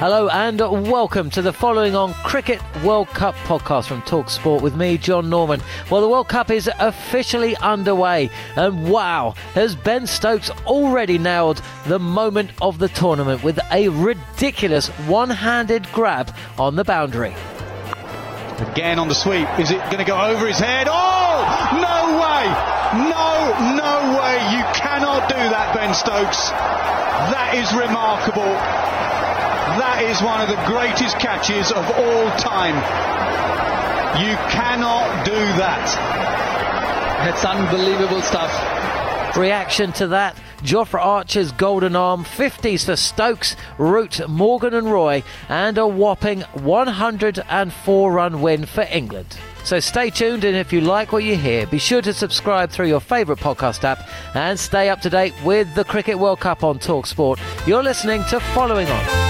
Hello and welcome to the following on Cricket World Cup podcast from Talk Sport with me, John Norman. Well, the World Cup is officially underway, and wow, has Ben Stokes already nailed the moment of the tournament with a ridiculous one handed grab on the boundary. Again on the sweep. Is it going to go over his head? Oh! No way! No, no way! You cannot do that, Ben Stokes. That is remarkable. That is one of the greatest catches of all time. You cannot do that. It's unbelievable stuff. Reaction to that, Jofra Archer's golden arm, 50s for Stokes, Root, Morgan and Roy, and a whopping 104 run win for England. So stay tuned, and if you like what you hear, be sure to subscribe through your favourite podcast app and stay up to date with the Cricket World Cup on Talksport. You're listening to Following On.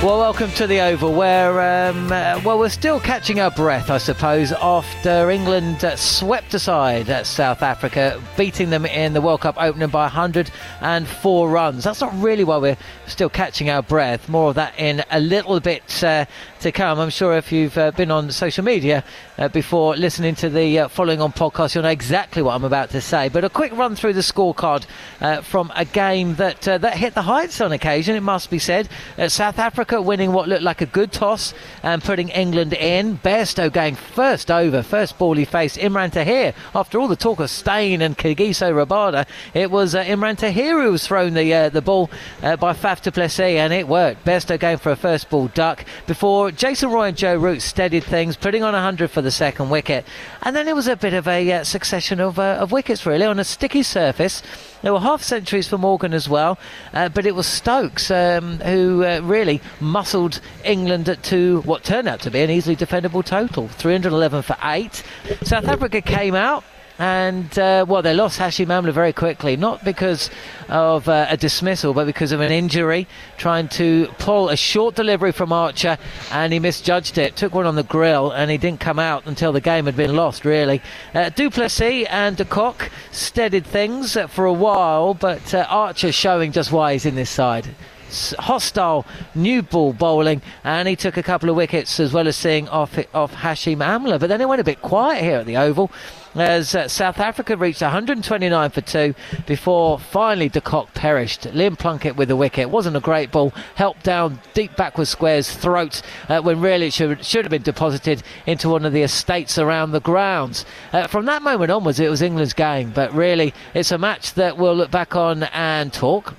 Well, welcome to the Oval, where um, uh, well we're still catching our breath, I suppose, after England uh, swept aside uh, South Africa, beating them in the World Cup opening by 104 runs. That's not really why we're still catching our breath. More of that in a little bit uh, to come. I'm sure if you've uh, been on social media uh, before listening to the following on podcast, you'll know exactly what I'm about to say. But a quick run through the scorecard from a game that that hit the heights on occasion. It must be said. South Africa winning what looked like a good toss and putting England in. Bairstow going first over, first ball he faced Imran Tahir. After all the talk of Steyn and Kagiso Rabada, it was uh, Imran Tahir who was thrown the uh, the ball uh, by Faf du Plessis and it worked. Bairstow going for a first ball duck before Jason Roy and Joe Root steadied things, putting on 100 for the second wicket. And then it was a bit of a uh, succession of, uh, of wickets really on a sticky surface. There were half centuries for Morgan as well, uh, but it was Stokes um, who uh, really muscled England to what turned out to be an easily defendable total 311 for 8. South Africa came out and uh, well, they lost Hashim Amla very quickly, not because of uh, a dismissal, but because of an injury. Trying to pull a short delivery from Archer, and he misjudged it. Took one on the grill, and he didn't come out until the game had been lost. Really, uh, du Plessis and de Kock steadied things for a while, but uh, Archer showing just why he's in this side hostile new ball bowling, and he took a couple of wickets as well as seeing off off Hashim Amla. But then it went a bit quiet here at the Oval as uh, South Africa reached 129 for two before finally de Kock perished. Liam Plunkett with the wicket. Wasn't a great ball. Helped down deep backwards square's throat uh, when really it should, should have been deposited into one of the estates around the grounds. Uh, from that moment onwards, it was England's game, but really it's a match that we'll look back on and talk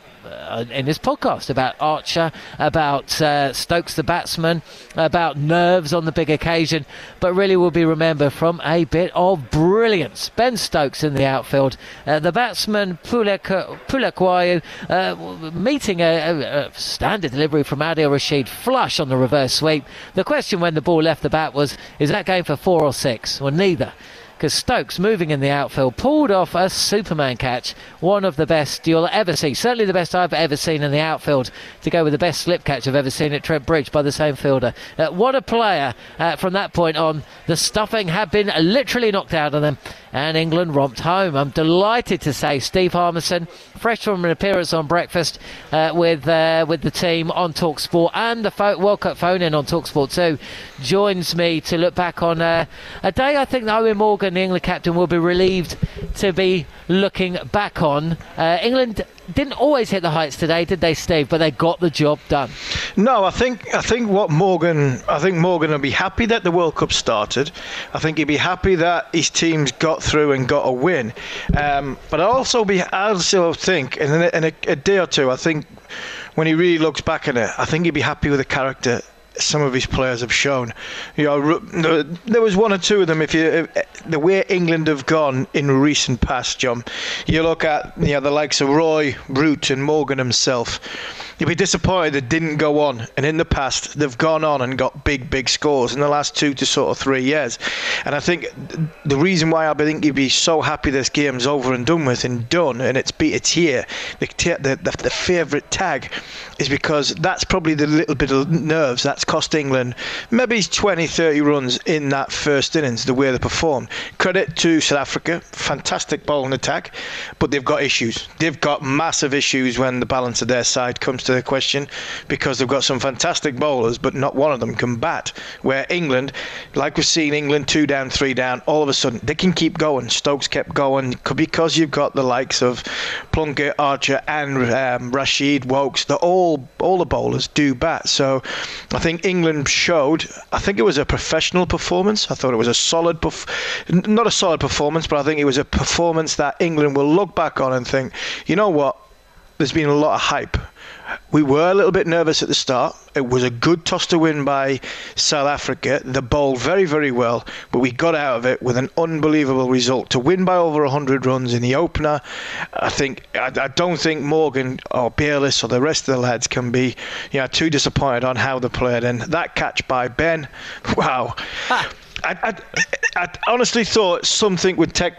in this podcast about Archer, about uh, Stokes the batsman, about nerves on the big occasion, but really will be remembered from a bit of brilliance. Ben Stokes in the outfield, uh, the batsman Phehlukwayo uh, meeting a, a, a, standard delivery from Adil Rashid flush on the reverse sweep. The question when the ball left the bat was, is that going for four or six? Well, neither because Stokes, moving in the outfield, pulled off a Superman catch, one of the best you'll ever see. Certainly the best I've ever seen in the outfield, to go with the best slip catch I've ever seen at Trent Bridge by the same fielder. Uh, what a player uh, from that point on. The stuffing had been literally knocked out of them, and England romped home. I'm delighted to say Steve Harmison, fresh from an appearance on breakfast uh, with uh, with the team on Talksport and the World Cup phone in on Talksport too, joins me to look back on uh, a day I think Eoin Morgan, the England captain, will be relieved to be looking back on. Uh, England didn't always hit the heights today, did they, Steve? But they got the job done. No, I think I think what Morgan, I think Morgan will be happy that the World Cup started. I think he'd be happy that his teams got through and got a win. Um, but I also be, I also think, in, a, in a, a day or two, I think when he really looks back on it, I think he'd be happy with the character some of his players have shown. You know, uh, there was one or two of them. If you the way England have gone in recent past, John, you look at you know the likes of Roy, Root, and Morgan himself you'll be disappointed it didn't go on. And in the past, they've gone on and got big, big scores in the last two to sort of three years. And I think the reason why I think you'd be so happy this game's over and done with and done, and it's beat it's here, the, the, the favourite tag, is because that's probably the little bit of nerves that's cost England maybe 20, 30 runs in that first innings, the way they performed. Credit to South Africa, fantastic bowling attack, but they've got issues. They've got massive issues when the balance of their side comes to the question because they've got some fantastic bowlers, but not one of them can bat. Where England, like we've seen England two down, three down, all of a sudden they can keep going. Stokes kept going because you've got the likes of Plunkett, Archer, and um, Rashid, Woakes. The all all the bowlers do bat. So I think England showed. I think it was a professional performance. I thought it was a solid, perf- not a solid performance, but I think it was a performance that England will look back on and think, you know what, there's been a lot of hype we were a little bit nervous at the start. It was a good toss to win by South Africa. They bowled very, very well, but we got out of it with an unbelievable result. To win by over 100 runs in the opener, I think I, I don't think Morgan or Bayliss or the rest of the lads can be you know, too disappointed on how they played. And that catch by Ben, wow. I, I, I honestly thought something would take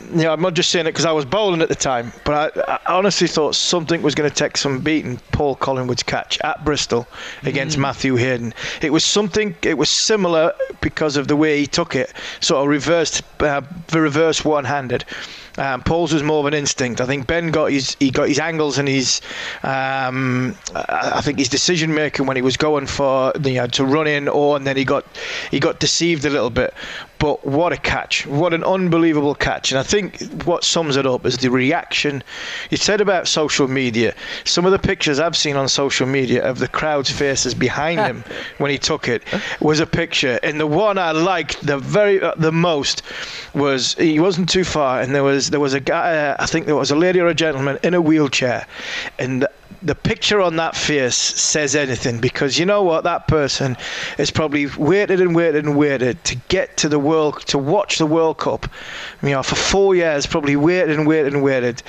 you know, I'm not just saying it because I was bowling at the time, but I, I honestly thought something was going to take some beating Paul Collingwood's catch at Bristol against mm. Matthew Hayden. It was something, it was similar because of the way he took it, sort of reversed, uh, reverse one handed. Um, Paul's was more of an instinct. I think Ben got his he got his angles and his um, I think his decision making when he was going for you know, to run in or and then he got he got deceived a little bit. But what a catch! What an unbelievable catch! And I think what sums it up is the reaction. You said about social media. Some of the pictures I've seen on social media of the crowd's faces behind him when he took it was a picture. And the one I liked the very uh, the most was he wasn't too far, and there was there was a guy. Uh, I think there was a lady or a gentleman in a wheelchair, and the picture on that face says anything because you know what that person has probably waited and waited and waited to get to the world to watch the World Cup you know for four years probably waited and waited and waited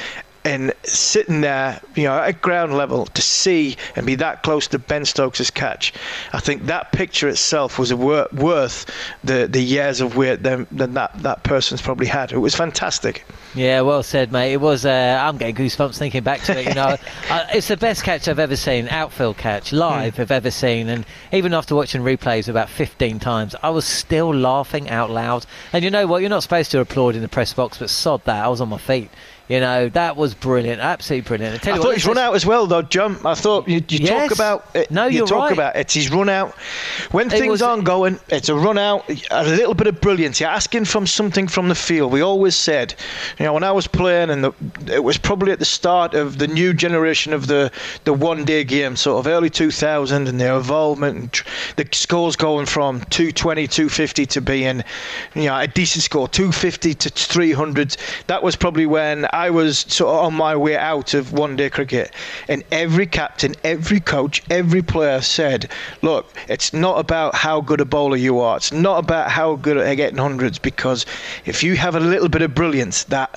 and sitting there, you know, at ground level to see and be that close to Ben Stokes' catch, I think that picture itself was wor- worth the, the years of wait that, that that person's probably had. It was fantastic. Yeah, well said, mate. It was. Uh, I'm getting goosebumps thinking back to it. You know, uh, it's the best catch I've ever seen, outfield catch, live mm. I've ever seen, and even after watching replays about 15 times, I was still laughing out loud. And you know what? You're not supposed to applaud in the press box, but sod that, I was on my feet. You know, that was brilliant, absolutely brilliant. I, I thought he's run out as well, though, John. I thought you, you yes. talk about it. No, you talk right. about it. He's run out. When it things was, aren't going, it's a run out, a little bit of brilliance. You're asking from something from the field. We always said, you know, when I was playing, and it was probably at the start of the new generation of the, the one day game, sort of early 2000, and their involvement, and the scores going from 220, 250 to being, you know, a decent score, 250 to 300. That was probably when I was sort of on my way out of one day cricket, and every captain, every coach, every player said, Look, it's not about how good a bowler you are, it's not about how good at getting hundreds, because if you have a little bit of brilliance, that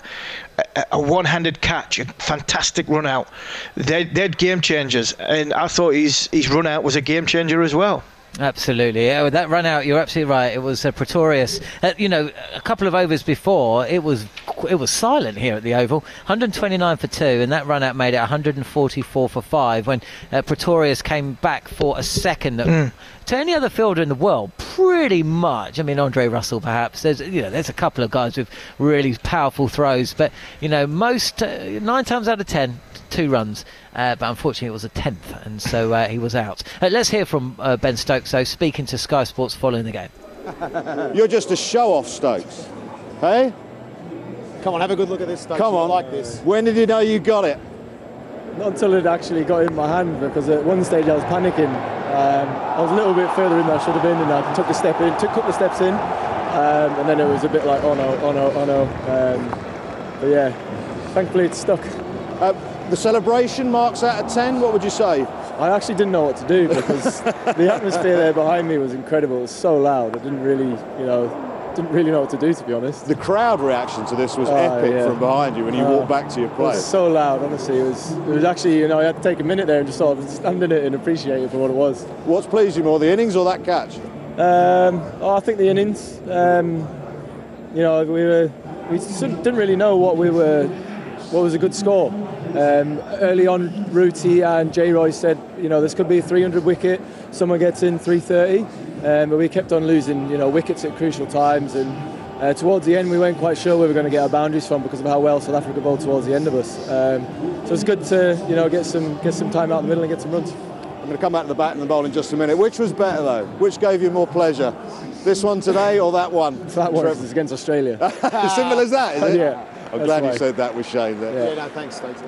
a, one-handed catch, a fantastic run out, they're, they're game changers. And I thought his, his run out was a game changer as well. Absolutely. Yeah, with that run out, you're absolutely right. It was uh, Pretorius. Uh, you know, a couple of overs before, it was it was silent here at the Oval. 129 for two, and that run out made it 144 for five when uh, Pretorius came back for a second. Mm. To any other fielder in the world, pretty much. I mean, Andre Russell, perhaps. There's you know, there's a couple of guys with really powerful throws, but you know, most uh, nine times out of ten, two runs, uh, but unfortunately it was a tenth, and so uh, he was out. Uh, let's hear from uh, Ben Stokes, though, speaking to Sky Sports following the game. You're just a show-off, Stokes. Hey? Come on, have a good look at this, Stokes. Come on. You like this. When did you know you got it? Not until it actually got in my hand, because at one stage I was panicking. Um, I was a little bit further in than I should have been, and I took a step in, took a couple of steps in, um, and then it was a bit like, oh no, oh no, oh no. Um, but yeah, thankfully it's stuck. Uh, the celebration marks out of 10, what would you say? I actually didn't know what to do because the atmosphere there behind me was incredible. It was so loud. I didn't really, you know, didn't really know what to do to be honest. The crowd reaction to this was uh, epic yeah. from behind you when you uh, walked back to your place. It was so loud, honestly. It was, it was actually, you know, I had to take a minute there and just sort of stand in it and appreciate it for what it was. What's pleased you more, the innings or that catch? Um, oh, I think the innings. Um, you know, we were we didn't really know what we were what was a good score. Um, early on, Rooty and J. Roy said, you know, this could be a 300 wicket. Someone gets in 330, um, but we kept on losing, you know, wickets at crucial times. And uh, towards the end, we weren't quite sure where we were going to get our boundaries from because of how well South Africa bowled towards the end of us. Um, so it's good to, you know, get some get some time out in the middle and get some runs. I'm going to come back to the bat and the bowl in just a minute. Which was better though? Which gave you more pleasure? This one today or that one? That one is against Australia. as simple as that, is it? yeah. I'm glad you said that with Shane. There. Yeah, yeah no, thanks, Stokes.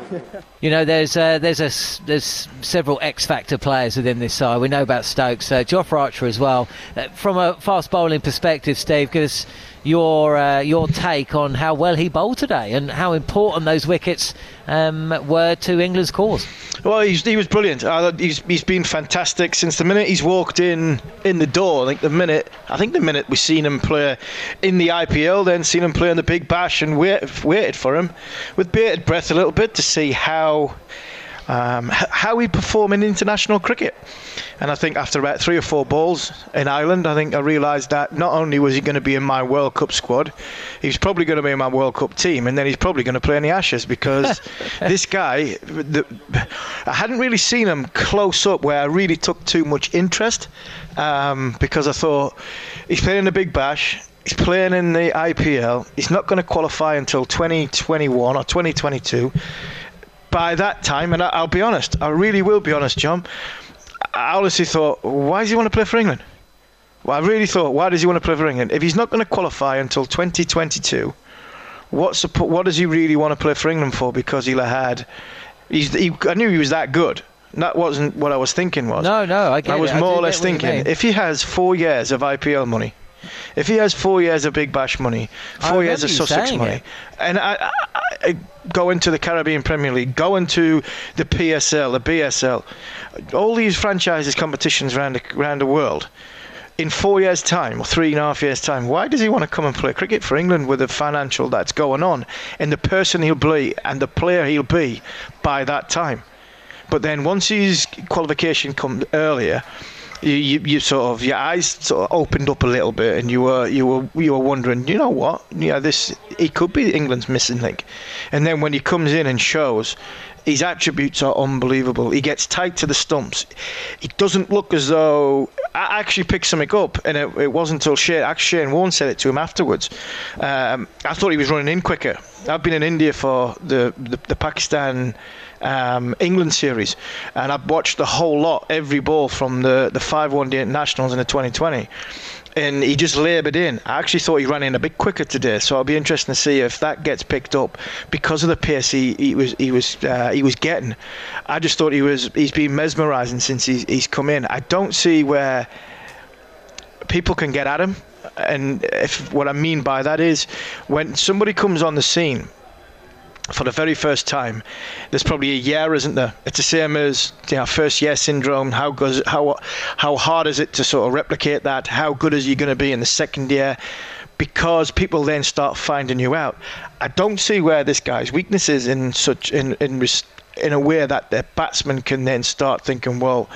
you know, there's uh, there's a, there's several X factor players within this side. We know about Stokes, uh, Jofra Archer as well. Uh, from a fast bowling perspective, Steve, give us your uh, your take on how well he bowled today and how important those wickets um, were to England's cause. Well, he was brilliant. he's, he's been fantastic since the minute he's walked in in the door. I think the minute I think the minute we seen him play in the IPL, then seen him play in the Big Bash and wait, waited for him with bated breath a little bit to see how um, how he perform in international cricket. And I think after about three or four balls in Ireland, I think I realised that not only was he going to be in my World Cup squad, he's probably going to be in my World Cup team, and then he's probably going to play in the Ashes because this guy, the, I hadn't really seen him close up where I really took too much interest um, because I thought he's playing in the Big Bash. He's playing in the IPL. He's not going to qualify until 2021 or 2022 by that time, and I'll be honest, I really will be honest, John. I honestly thought, why does he want to play for England? Well, I really thought, why does he want to play for England? If he's not going to qualify until 2022, what's what does he really want to play for England for? Because he'll have had, he's, he, I knew he was that good. That wasn't what I was thinking. Was no, no, I, I was it. more I or less thinking if he has four years of IPL money, if he has four years of Big Bash money, four years of Sussex money, it. and I, I, I, go into the Caribbean Premier League, go into the PSL, the BSL, all these franchises competitions around the, around the world. In four years' time, or three and a half years' time, why does he want to come and play cricket for England with the financial that's going on and the person he'll be and the player he'll be by that time? But then once his qualification comes earlier, you, you, you, sort of your eyes sort of opened up a little bit, and you were you were you were wondering, you know what? Yeah, this he could be England's missing link. And then when he comes in and shows, his attributes are unbelievable. He gets tight to the stumps. He doesn't look as though. I actually picked something up, and it, it wasn't until Shane, actually Shane Warne said it to him afterwards. Um, I thought he was running in quicker. I've been in India for the, the, the Pakistan um, England series, and I've watched the whole lot, every ball from the, the five one day internationals in the 2020 and he just laboured in. I actually thought he ran in a bit quicker today, so it'll be interesting to see if that gets picked up because of the pace he, he was he was uh, he was getting. I just thought he was he's been mesmerising since he's he's come in. I don't see where people can get at him, and if what I mean by that is when somebody comes on the scene for the very first time. There's probably a year, isn't there? It's the same as you know, first year syndrome. How goes how how hard is it to sort of replicate that? How good is you going to be in the second year? Because people then start finding you out. I don't see where this guy's weakness is in such in in in a way that the batsman can then start thinking, well,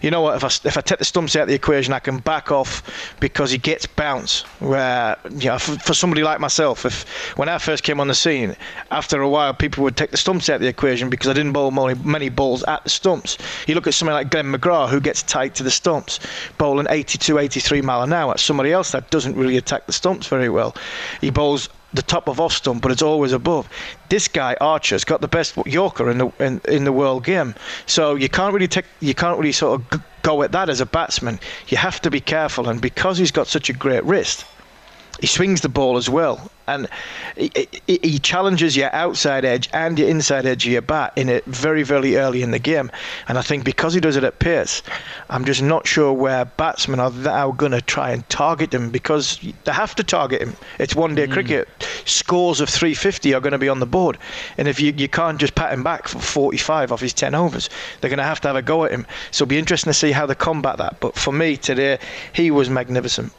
you know what, if I, if I take the stumps out of the equation, I can back off because he gets bounce. Where, you know, for, for, somebody like myself, if when I first came on the scene, after a while, people would take the stumps out of the equation because I didn't bowl many, many balls at the stumps. You look at somebody like Glenn McGrath, who gets tight to the stumps, bowling 82, 83 mile an hour. At somebody else that doesn't really attack the stumps very well. He bowls the top of off stump, but it's always above. This guy Archer's got the best Yorker in the in, in the world game, so you can't really take you can't really sort of go at that as a batsman. You have to be careful, and because he's got such a great wrist, he swings the ball as well, and he, he, he, challenges your outside edge and your inside edge of your bat in it very, very early in the game. And I think because he does it at pace, I'm just not sure where batsmen are now going to try and target him because they have to target him. It's one-day mm. cricket. Scores of 350 are going to be on the board, and if you you can't just pat him back for 45 off his 10 overs, they're going to have to have a go at him. So it'll be interesting to see how they combat that. But for me today, he was magnificent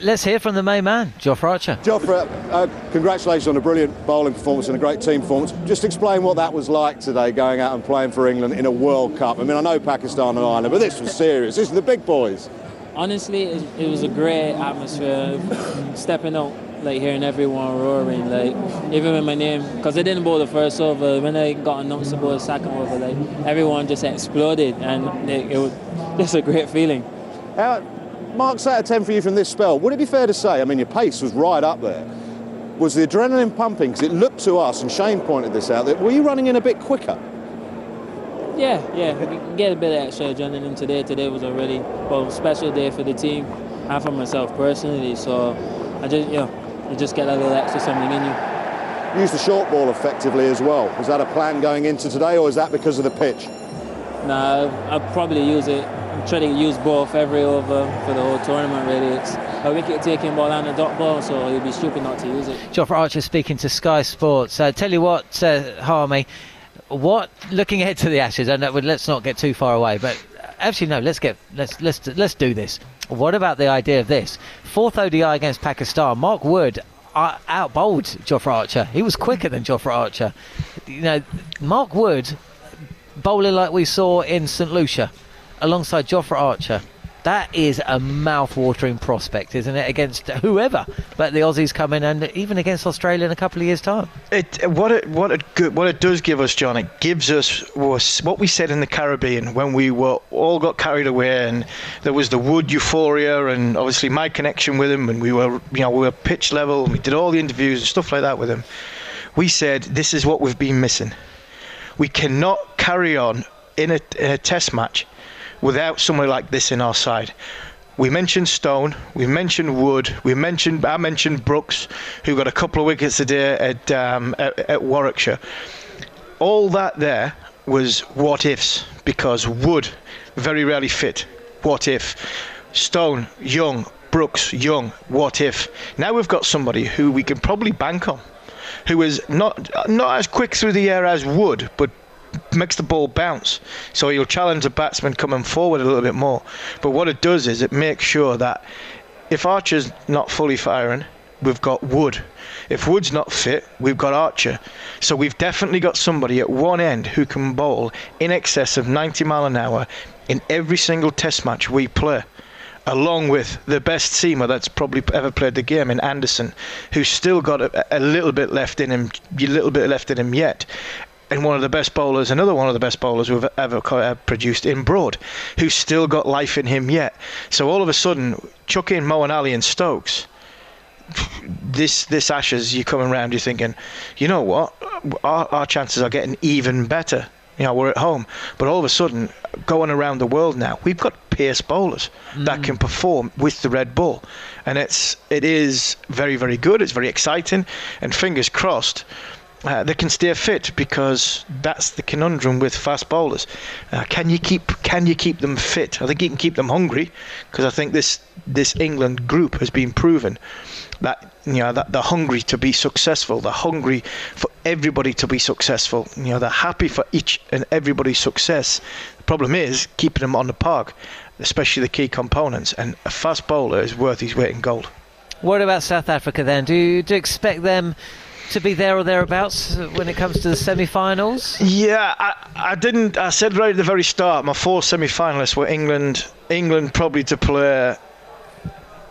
let's hear from the main man, Jofra Archer. Jofra, uh, congratulations on a brilliant bowling performance and a great team performance. Just explain what that was like today, going out and playing for England in a World Cup. I mean, I know Pakistan and Ireland, but this was serious. This is the big boys. Honestly, it, was a great atmosphere. Stepping out, like hearing everyone roaring, like even with my name, because I didn't bowl the first over, when I got announced to bowl the second over, like everyone just exploded, and it, it was just a great feeling. Uh, marks out of 10 for you from this spell. Would it be fair to say, I mean, your pace was right up there. Was the adrenaline pumping? Because it looked to us, and Shane pointed this out, that were you running in a bit quicker? Yeah, yeah. Get a bit of extra adrenaline today. Today was a really well special day for the team and for myself personally. So I just, you know, you just get a little extra something in you. Use the short ball effectively as well. Was that a plan going into today, or is that because of the pitch? No, I'll probably use it try to use both every over for the whole tournament. Really, it's a wicket taking ball and a dot ball, so you'd be stupid not to use it. Jofra Archer speaking to Sky Sports. Uh, tell you what, uh, Harmy, what looking ahead to the Ashes, and let's not get too far away, but actually no, let's get let's let's let's do this. What about the idea of this fourth ODI against Pakistan? Mark Wood uh, out bowled Jofra Archer. He was quicker than Jofra Archer. You know, Mark Wood bowling like we saw in St Lucia alongside Jofra Archer. That is a mouth-watering prospect, isn't it? Against whoever, but the Aussies come in, and even against Australia in a couple of years' time. It what it what it good what it does give us, John. It gives us what we said in the Caribbean when we were all got carried away, and there was the Wood euphoria, and obviously my connection with him, and we were you know we were pitch level, and we did all the interviews and stuff like that with him. We said this is what we've been missing. We cannot carry on in a, in a test match without somebody like this in our side. We mentioned Stone, we mentioned Wood, we mentioned I mentioned Brooks, who got a couple of wickets a day at, um, at, at Warwickshire. All that there was what ifs because Wood very rarely fit. What if Stone young, Brooks young? What if now we've got somebody who we can probably bank on, who is not not as quick through the air as Wood, but makes the ball bounce. So you'll challenge the batsman coming forward a little bit more. But what it does is it makes sure that if Archer's not fully firing, we've got Wood. If Wood's not fit, we've got Archer. So we've definitely got somebody at one end who can bowl in excess of 90 mile an hour in every single test match we play. Along with the best seamer that's probably ever played the game in Anderson, who's still got a, a little bit left in him, a little bit left in him yet and one of the best bowlers, another one of the best bowlers we've ever produced in Broad, who's still got life in him yet. So all of a sudden, chuck in Moeen Ali and Stokes. This this Ashes, you're coming around, you're thinking, you know what, our, our chances are getting even better. You know, we're at home, but all of a sudden, going around the world now, we've got pace bowlers mm. that can perform with the red ball, and it's it is very very good. It's very exciting, and fingers crossed uh, they can stay fit because that's the conundrum with fast bowlers. Uh, can you keep can you keep them fit? I think you can keep them hungry because I think this this England group has been proven that you know that they're hungry to be successful. They're hungry for everybody to be successful. You know, they're happy for each and everybody's success. The problem is keeping them on the park, especially the key components. And a fast bowler is worth his weight in gold. What about South Africa then? Do you, do you expect them to be there or thereabouts when it comes to the semi-finals? Yeah, I, I didn't. I said right at the very start, my four semi-finalists were England. England probably to play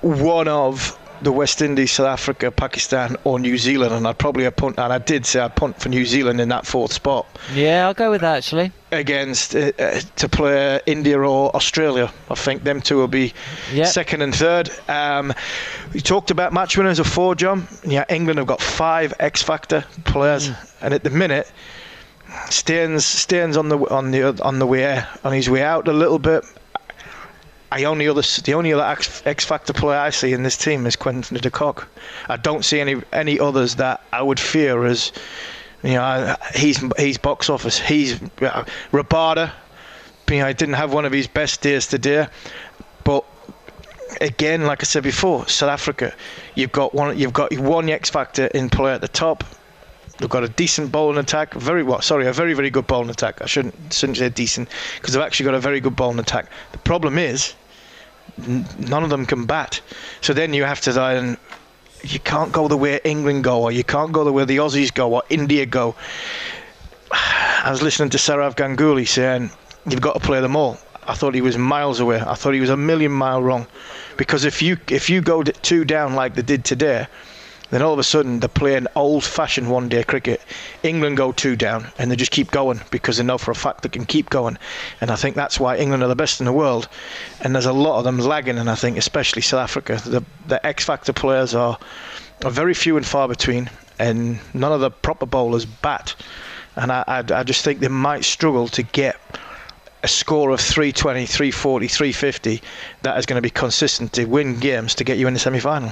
one of the West Indies, South Africa, Pakistan, or New Zealand, and I'd probably have punt, and I did say I'd punt for New Zealand in that fourth spot. Yeah, I'll go with that actually. Against uh, uh, to play India or Australia, I think them two will be Yep. second and third. Um, we talked about match winners of four, John. Yeah, England have got five X Factor players, and at the minute, Steyn's Steyn's on the on the on the way on his way out a little bit. I only other the only other X, X Factor player I see in this team is Quentin de Kock. I don't see any any others that I would fear as you know he's he's box office. He's uh, Rabada. You know, didn't have one of his best days today, but again, like I said before, South Africa, you've got one you've got one X Factor in play at the top. They've got a decent bowling attack. Very well, sorry, a very very good bowling attack. I shouldn't shouldn't say decent because they've actually got a very good bowling attack. The problem is none of them can bat. So then you have to then you can't go the way England go, or you can't go the way the Aussies go, or India go. I was listening to Sourav Ganguly saying you've got to play them all. I thought he was miles away. I thought he was a million mile wrong, because if you if you go two down like they did today, then all of a sudden they're playing old-fashioned one-day cricket. England go two down and they just keep going because they know for a fact they can keep going. And I think that's why England are the best in the world. And there's a lot of them lagging, and I think especially South Africa, the the X-factor players are are very few and far between, and none of the proper bowlers bat. And I, I, I just think they might struggle to get a score of 320, 340, 350 that is going to be consistent to win games to get you in the semi-final.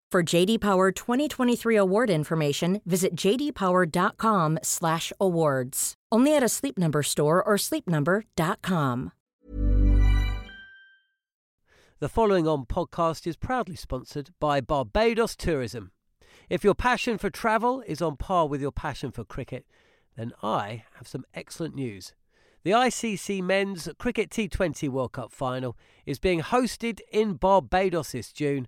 For JD Power 2023 award information, visit jdpower.com/awards. Only at a Sleep Number store or sleepnumber.com. The following on podcast is proudly sponsored by Barbados Tourism. If your passion for travel is on par with your passion for cricket, then I have some excellent news. The ICC Men's Cricket T20 World Cup final is being hosted in Barbados this June,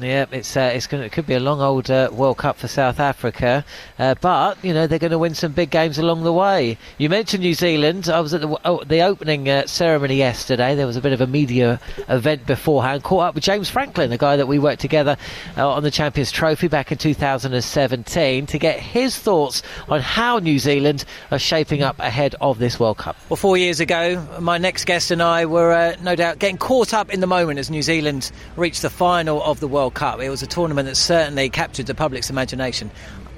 Yeah, it's uh, it's going it could be a long old uh, World Cup for South Africa, uh, but you know they're going to win some big games along the way. You mentioned New Zealand. I was at the, oh, the opening uh, ceremony yesterday. There was a bit of a media event beforehand. Caught up with James Franklin, the guy that we worked together uh, on the Champions Trophy back in 2017, to get his thoughts on how New Zealand are shaping up ahead of this World Cup. Well, four years ago, my next guest and I were uh, no doubt getting caught up in the moment as New Zealand reached the final of the World World Cup. It was a tournament that certainly captured the public's imagination.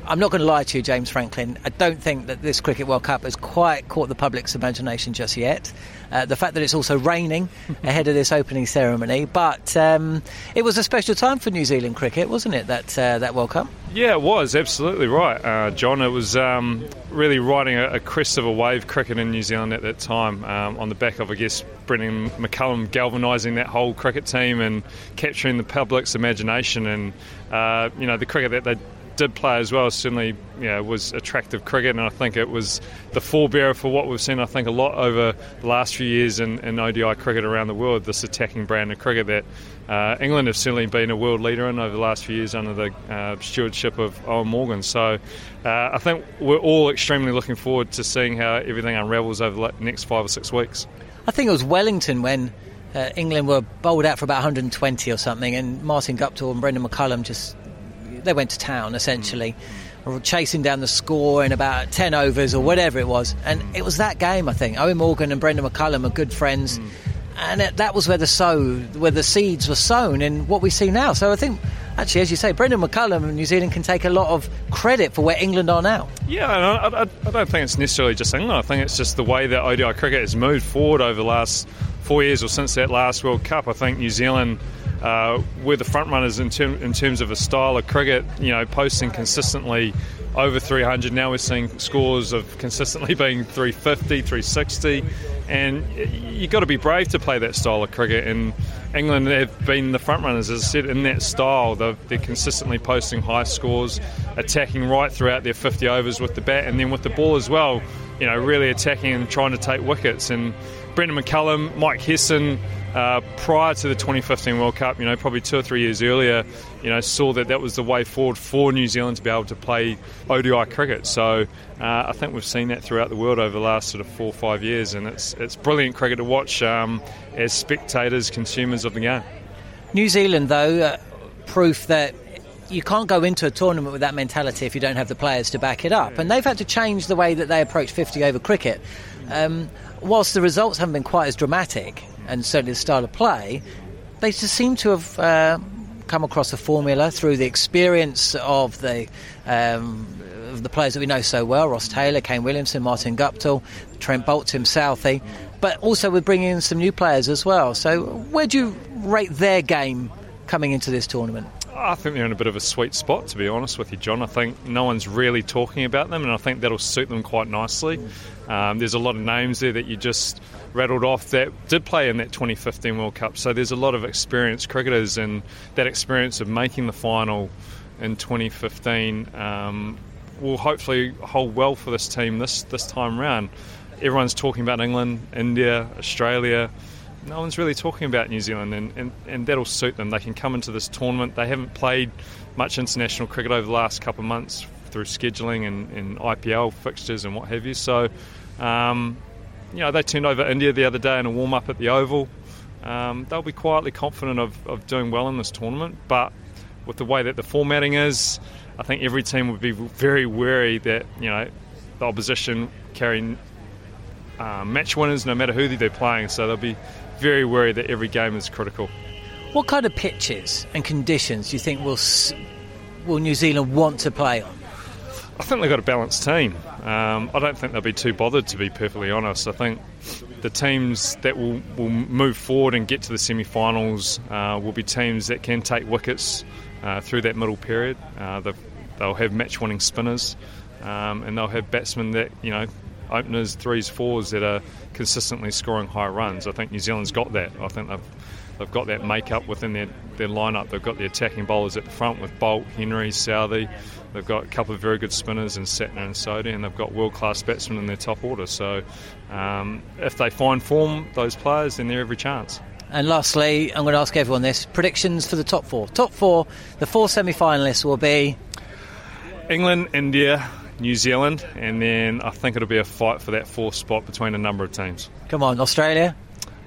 I'm not going to lie to you, James Franklin. I don't think that this Cricket World Cup has quite caught the public's imagination just yet. Uh, the fact that it's also raining ahead of this opening ceremony, but um, it was a special time for New Zealand cricket, wasn't it? That uh, that World Cup. Yeah, it was absolutely right, uh, John. It was um, really riding a, a, crest of a wave cricket in New Zealand at that time, um, on the back of I guess Brendon McCullum galvanising that whole cricket team and capturing the public's imagination and uh, you know the cricket that they did play as well certainly know, was attractive cricket, and I think it was the forebearer for what we've seen. I think a lot over the last few years in, in ODI cricket around the world. This attacking brand of cricket that uh, England have certainly been a world leader in over the last few years under the uh, stewardship of Eoin Morgan. So uh, I think we're all extremely looking forward to seeing how everything unravels over the next five or six weeks. I think it was Wellington when. Uh, England were bowled out for about 120 or something, and Martin Guptill and Brendon McCullum just they went to town essentially. Mm. Chasing down the score in about 10 overs or whatever it was. And it was that game, I think. Eoin Morgan and Brendon McCullum are good friends. Mm. And it, that was where the sow, where the seeds were sown in what we see now. So I think, actually, as you say, Brendon McCullum and New Zealand can take a lot of credit for where England are now. Yeah, I, I, I don't think it's necessarily just England. I think it's just the way that ODI cricket has moved forward over the last four years or since that last World Cup. I think New Zealand uh, we're the front runners in, term, in terms of a style of cricket, you know, posting consistently over 300. Now we're seeing scores of consistently being 350, 360, and you've got to be brave to play that style of cricket. And England have been the front runners, as I said, in that style. They're, they're consistently posting high scores, attacking right throughout their 50 overs with the bat, and then with the ball as well. You know, really attacking and trying to take wickets. And Brendon McCullum, Mike Hesson uh, prior to the 2015 World Cup, you know, probably two or three years earlier, you know, saw that that was the way forward for New Zealand to be able to play ODI cricket. So uh, I think we've seen that throughout the world over the last sort of four or five years, and it's it's brilliant cricket to watch um, as spectators, consumers of the game. New Zealand, though, uh, proof that you can't go into a tournament with that mentality if you don't have the players to back it up. And they've had to change the way that they approach 50 over cricket. Um, whilst the results haven't been quite as dramatic, and certainly the style of play, they just seem to have uh, come across a formula through the experience of the um, of the players that we know so well: Ross Taylor, Kane Williamson, Martin Guptill, Trent Boult, Tim Southee, but also with bringing in some new players as well. So, where do you rate their game coming into this tournament? I think they're in a bit of a sweet spot, to be honest with you, John. I think no one's really talking about them, and I think that'll suit them quite nicely. Um, there's a lot of names there that you just rattled off that did play in that 2015 World Cup. So there's a lot of experienced cricketers, and that experience of making the final in 2015 um, will hopefully hold well for this team this this time round. Everyone's talking about England, India, Australia. No one's really talking about New Zealand, and, and, and that'll suit them. They can come into this tournament. They haven't played much international cricket over the last couple of months through scheduling and, and IPL fixtures and what have you. So um, you know, they turned over India the other day in a warm up at the Oval. Um, they'll be quietly confident of, of doing well in this tournament, but with the way that the formatting is, I think every team would be very wary that you know the opposition carry uh, match winners no matter who they're playing. So they'll be very worried that every game is critical. What kind of pitches and conditions do you think will will New Zealand want to play on? I think they've got a balanced team. Um, I don't think they'll be too bothered, to be perfectly honest. I think the teams that will, will move forward and get to the semi finals uh, will be teams that can take wickets uh, through that middle period. Uh, they'll have match winning spinners um, and they'll have batsmen that, you know, openers, threes, fours that are consistently scoring high runs. I think New Zealand's got that. I think they've they've got that make-up within their, their lineup. They've got the attacking bowlers at the front with Boult, Henry, Southee. They've got a couple of very good spinners in Santner and Sodhi, and they've got world-class batsmen in their top order. So um, if they find form, those players, then they're every chance. And lastly, I'm going to ask everyone this predictions for the top four. Top four, the four semi finalists will be England, India, New Zealand, and then I think it'll be a fight for that fourth spot between a number of teams. Come on, Australia?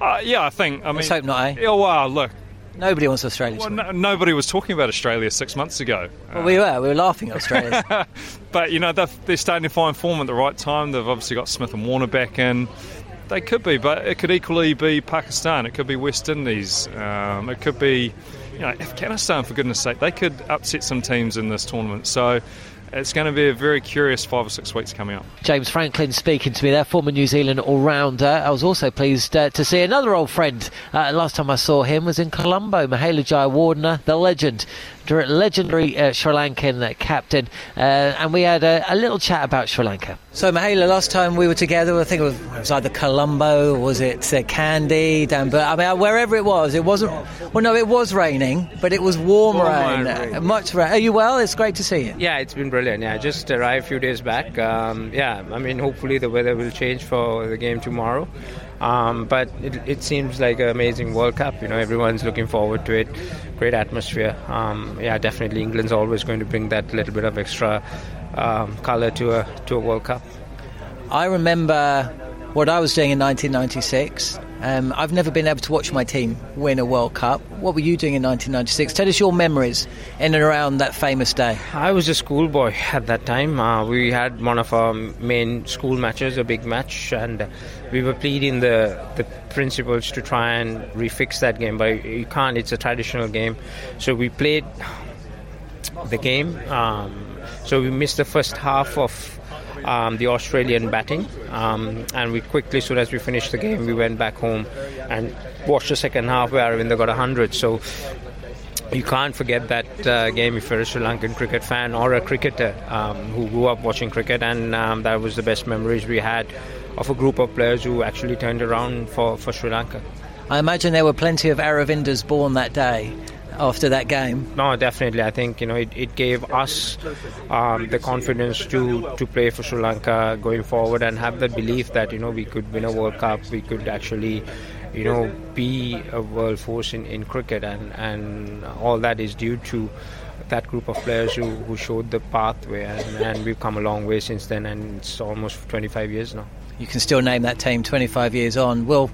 Uh, yeah, I think. I Let's mean, hope not, eh? Yeah, wow, look. Nobody wants Australia. Well, no, nobody was talking about Australia six months ago. Well, we were. We were laughing at Australia. But, you know, they're, they're starting to find form at the right time. They've obviously got Smith and Warner back in. They could be, but it could equally be Pakistan. It could be West Indies. Um, it could be, you know, Afghanistan, for goodness sake. They could upset some teams in this tournament. So it's going to be a very curious five or six weeks coming up. James Franklin speaking to me there, former New Zealand all rounder. I was also pleased uh, to see another old friend. Uh, last time I saw him was in Colombo, Mahela Jayawardena, the legend, legendary uh, Sri Lankan uh, captain. Uh, and we had a, a little chat about Sri Lanka. So, Mahela, last time we were together, I think it was, it was either Colombo, was it uh, Kandy, but I mean, wherever it was, it wasn't. Well, no, it was raining, but it was warm, Warm rain, rain. uh, much rain. Are you well? It's great to see you. Yeah, it's been brilliant. Yeah, I just arrived a few days back. Um, yeah, I mean, hopefully the weather will change for the game tomorrow. Um, but it, it seems like an amazing World Cup. You know, everyone's looking forward to it. Great atmosphere. Um, yeah, definitely. England's always going to bring that little bit of extra um, colour to a to a World Cup. I remember what I was doing in 1996. Um, I've never been able to watch my team win a World Cup. What were you doing in 1996? Tell us your memories in and around that famous day. I was a schoolboy at that time. Uh, we had one of our main school matches, a big match, and we were pleading the the principals to try and refix that game, but you can't. It's a traditional game, so we played the game. Um, so we missed the first half of um, the Australian batting, um, and we quickly, soon as we finished the game, we went back home and watched the second half where Aravinda got 100. So you can't forget that uh, game if you're a Sri Lankan cricket fan or a cricketer um, who grew up watching cricket, and um, that was the best memories we had of a group of players who actually turned around for, for Sri Lanka. I imagine there were plenty of Aravindas born that day after that game. No, definitely. I think you know it, it gave us um, the confidence to to play for Sri Lanka going forward and have the belief that you know we could win a World Cup, we could actually you know be a world force in, in cricket, and and all that is due to that group of players who, who showed the pathway, and, and we've come a long way since then, and it's almost 25 years now. You can still name that team 25 years on. Will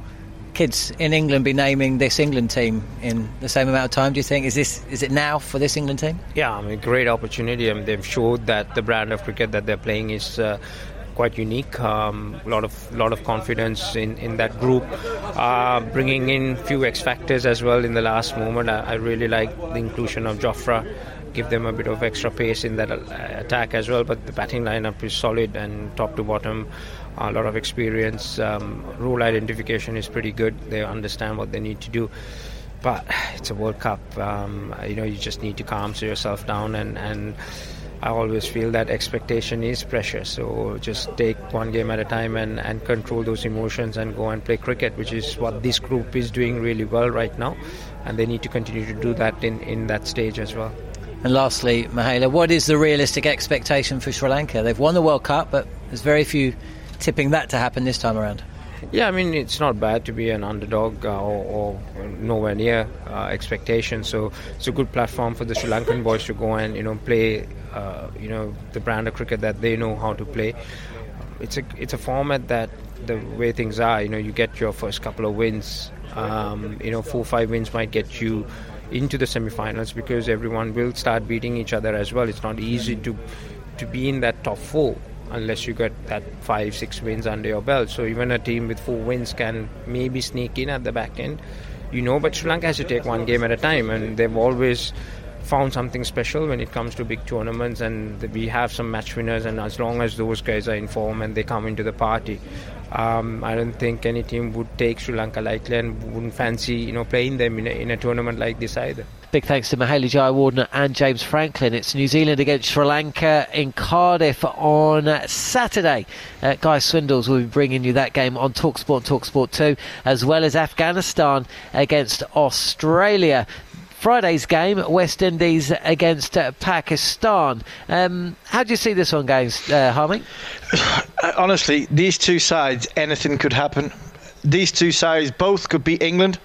kids in England be naming this England team in the same amount of time? Do you think is this is it now for this England team? Yeah, I mean, great opportunity. I mean, they've showed that the brand of cricket that they're playing is uh, quite unique. Um, a lot of lot of confidence in, in that group. Uh, bringing in few X factors as well in the last moment. I, I really like the inclusion of Jofra. Give them a bit of extra pace in that uh, attack as well. But the batting lineup is solid and top to bottom. A lot of experience. Um, identification is pretty good. They understand what they need to do but it's a World Cup. Um, you know, you just need to calm yourself down, and, and I always feel that expectation is pressure. So just take one game at a time and, and control those emotions and go and play cricket, which is what this group is doing really well right now, and they need to continue to do that in, in that stage as well. And lastly, Mahela, what is the realistic expectation for Sri Lanka? They've won the World Cup, but there's very few tipping that to happen this time around. Yeah, I mean it's not bad to be an underdog uh, or, or nowhere near uh, expectation. So it's a good platform for the Sri Lankan boys to go and you know play, uh, you know the brand of cricket that they know how to play. It's a it's a format that the way things are, you know, you get your first couple of wins. Um, you know, four or five wins might get you into the semi-finals because everyone will start beating each other as well. It's not easy to to be in that top four unless you get that five, six wins under your belt. So even a team with four wins can maybe sneak in at the back end, you know. But Sri Lanka has to take one game at a time, and they've always found something special when it comes to big tournaments. And we have some match winners, and as long as those guys are in form and they come into the party. Um, I don't think any team would take Sri Lanka lightly and wouldn't fancy, you know, playing them in a, in a tournament like this either. Big thanks to Mahela Jayawardene and James Franklin. It's New Zealand against Sri Lanka in Cardiff on Saturday. Uh, Guy Swindells will be bringing you that game on Talksport and Talksport 2, as well as Afghanistan against Australia. Friday's game, West Indies against uh, Pakistan. Um, how do you see this one going, uh, Harmy? Honestly, these two sides, anything could happen. These two sides both could beat England.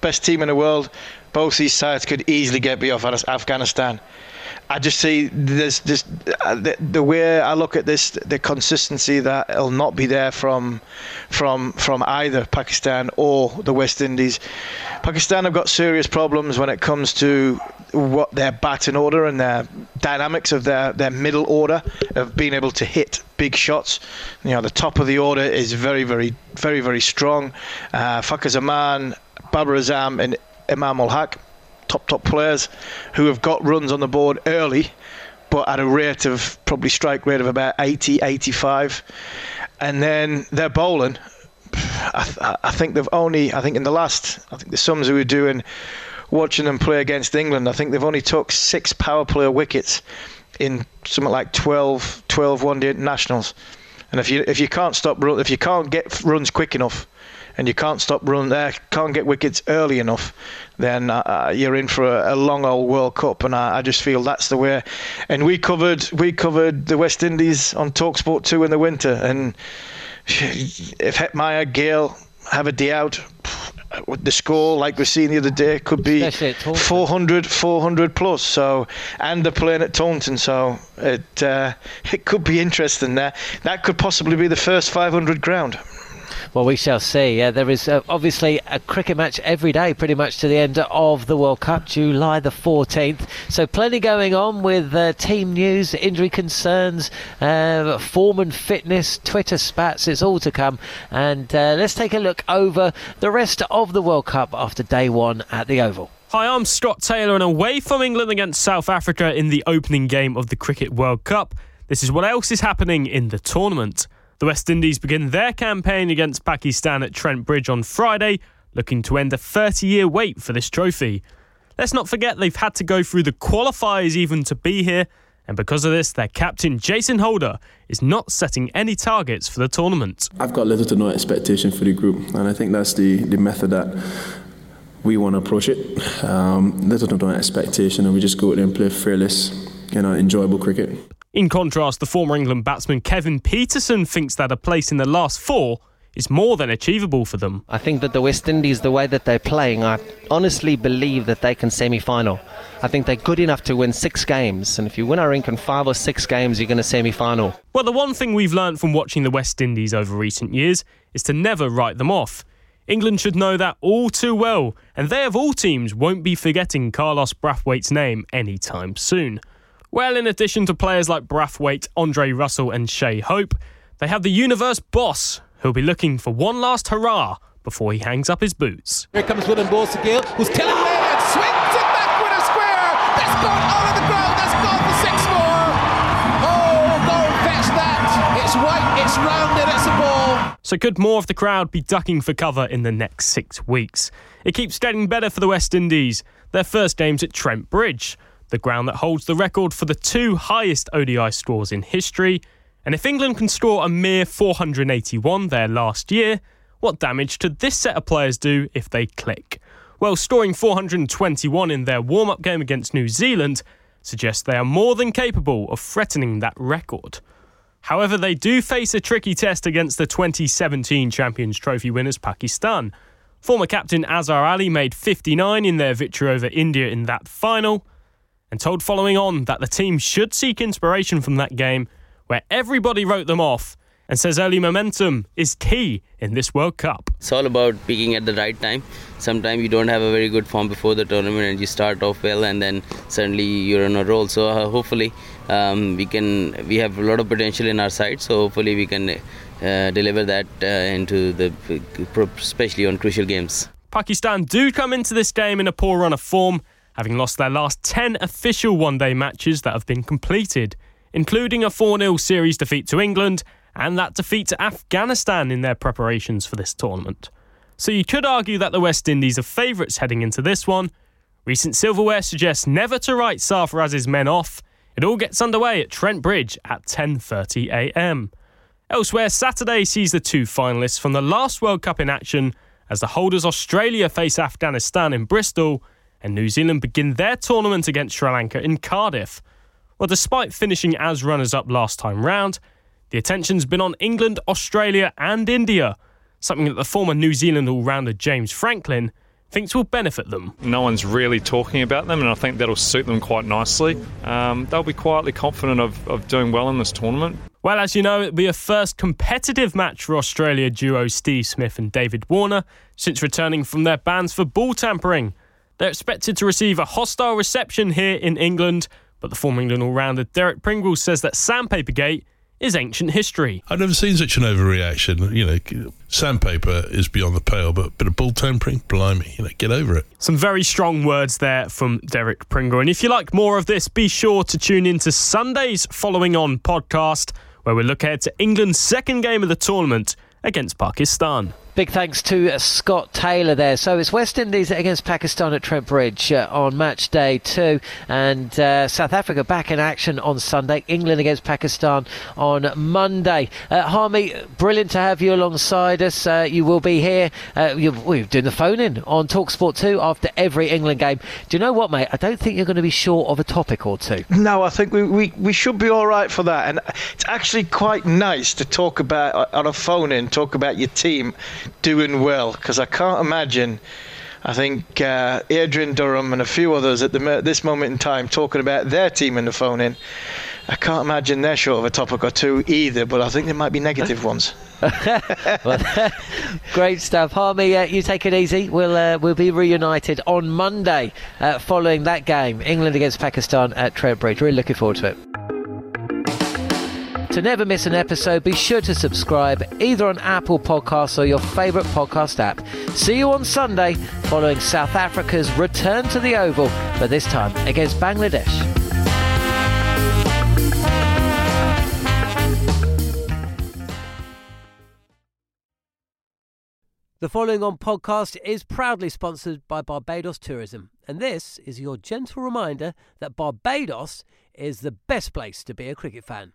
best team in the world. Both these sides could easily get beat off Afghanistan. I just see this, uh, the, the, way I look at this, the consistency that will not be there from, from, from either Pakistan or the West Indies. Pakistan have got serious problems when it comes to what their batting order and their dynamics of their, their middle order of being able to hit big shots. You know, the top of the order is very, very, very, very strong. Uh, Fakhar Zaman, Babar Azam, and Imam ul Haq top top players who have got runs on the board early, but at a rate of probably strike rate of about 80, 85, and then they're bowling. I, I think they've only, I think in the last, I think the sums we were doing, watching them play against England, I think they've only took six power play wickets in something like 12, 12 one day internationals. And if you if you can't stop if you can't get runs quick enough, and you can't stop running there, can't get wickets early enough, then uh, uh, you're in for a, a, long old World Cup. And I, I, just feel that's the way. And we covered we covered the West Indies on Talksport two in the winter, and if Hetmyer, Gayle have a day out, the score, like we've seen the other day, could be 400, 400 plus. So, and they're playing at Taunton, so it uh, it could be interesting there. That could possibly be the first 500 ground. Well, we shall see. There is uh, obviously a cricket match every day, pretty much to the end of the World Cup, July the 14th. So, plenty going on with uh, team news, injury concerns, uh, form and fitness, Twitter spats. It's all to come. And uh, let's take a look over the rest of the World Cup after day one at the Oval. Hi, I'm Scott Taylor, and away from England against South Africa in the opening game of the Cricket World Cup, this is what else is happening in the tournament. The West Indies begin their campaign against Pakistan at Trent Bridge on Friday, looking to end a 30 year wait for this trophy. Let's not forget they've had to go through the qualifiers even to be here, and because of this, their captain Jason Holder is not setting any targets for the tournament. I've got little to no expectation for the group, and I think that's the, the method that we want to approach it. Um, little to no expectation, and we just go out there and play fearless, you know, enjoyable cricket. In contrast, the former England batsman Kevin Pietersen thinks that a place in the last four is more than achievable for them. I think that the West Indies, the way that they're playing, I honestly believe that they can semi final. I think they're good enough to win six games, and if you win, I in five or six games, you're going to semi final. Well, the one thing we've learned from watching the West Indies over recent years is to never write them off. England should know that all too well, and they of all teams won't be forgetting Carlos Brathwaite's name anytime soon. Well, in addition to players like Brathwaite, Andre Russell, and Shai Hope, they have the universe boss who'll be looking for one last hurrah before he hangs up his boots. Here comes Willem Gill, who's killing away and swings it back with a square. That's gone out of the ground. That's gone for six more. Oh, go and fetch that. It's white, it's rounded, it's a ball. So could more of the crowd be ducking for cover in the next six weeks? It keeps getting better for the West Indies. Their first game's at Trent Bridge the ground that holds the record for the two highest ODI scores in history. And if England can score a mere 481 there last year, what damage could this set of players do if they click? Well, scoring 421 in their warm up game against New Zealand suggests they are more than capable of threatening that record. However, they do face a tricky test against the 2017 Champions Trophy winners Pakistan. Former captain Azhar Ali made 59 in their victory over India in that final and told following on that the team should seek inspiration from that game where everybody wrote them off and says early momentum is key in this World Cup. It's all about peaking at the right time. Sometimes you don't have a very good form before the tournament and you start off well and then suddenly you're on a roll. So uh, hopefully um, we can we have a lot of potential in our side. So hopefully we can uh, deliver that uh, into the especially on crucial games. Pakistan do come into this game in a poor run of form having lost their last 10 official one day matches that have been completed, including a 4 0 series defeat to England and that defeat to Afghanistan in their preparations for this tournament. So you could argue that the West Indies are favourites heading into this one. Recent silverware suggests never to write Sarfaraz's men off. It all gets underway at Trent Bridge at 10:30 a.m. Elsewhere, Saturday sees the two finalists from the last World Cup in action as the holders Australia face Afghanistan in Bristol and New Zealand begin their tournament against Sri Lanka in Cardiff. Well, despite finishing as runners up last time round, the attention's been on England, Australia, and India, something that the former New Zealand all rounder James Franklin thinks will benefit them. No one's really talking about them, and I think that'll suit them quite nicely. Um, they'll be quietly confident of, of doing well in this tournament. Well, as you know, it'll be a first competitive match for Australia duo Steve Smith and David Warner since returning from their bans for ball tampering. They're expected to receive a hostile reception here in England, but the former England all rounder Derek Pringle says that Sandpapergate is ancient history. I've never seen such an overreaction. You know, sandpaper is beyond the pale, but a bit of ball tampering, blimey, you know, get over it. Some very strong words there from Derek Pringle. And if you like more of this, be sure to tune in to Sunday's Following On podcast, where we look ahead to England's second game of the tournament against Pakistan. Big thanks to uh, Scott Taylor there. So it's West Indies against Pakistan at Trent Bridge uh, on match day two, and uh, South Africa back in action on Sunday. England against Pakistan on Monday. Harmy, brilliant to have you alongside us. You will be here. We're doing the phone in on Talksport 2 after every England game. Do you know what, mate? I don't think you're going to be short of a topic or two. No, I think we, we, we should be all right for that. And it's actually quite nice to talk about on a phone in, talk about your team doing well because I can't imagine. I think uh, Adrian Durham and a few others at the, this moment in time talking about their team in the phone in. I can't imagine they're short of a topic or two either, but I think there might be negative ones. well, great stuff, Harmy. Uh, you take it easy. We'll uh, we'll be reunited on Monday uh, following that game, England against Pakistan at Trent Bridge. Really looking forward to it. To never miss an episode, be sure to subscribe either on Apple Podcasts or your favourite podcast app. See you on Sunday following South Africa's return to the Oval, but this time against Bangladesh. The following on podcast is proudly sponsored by Barbados Tourism, and this is your gentle reminder that Barbados is the best place to be a cricket fan.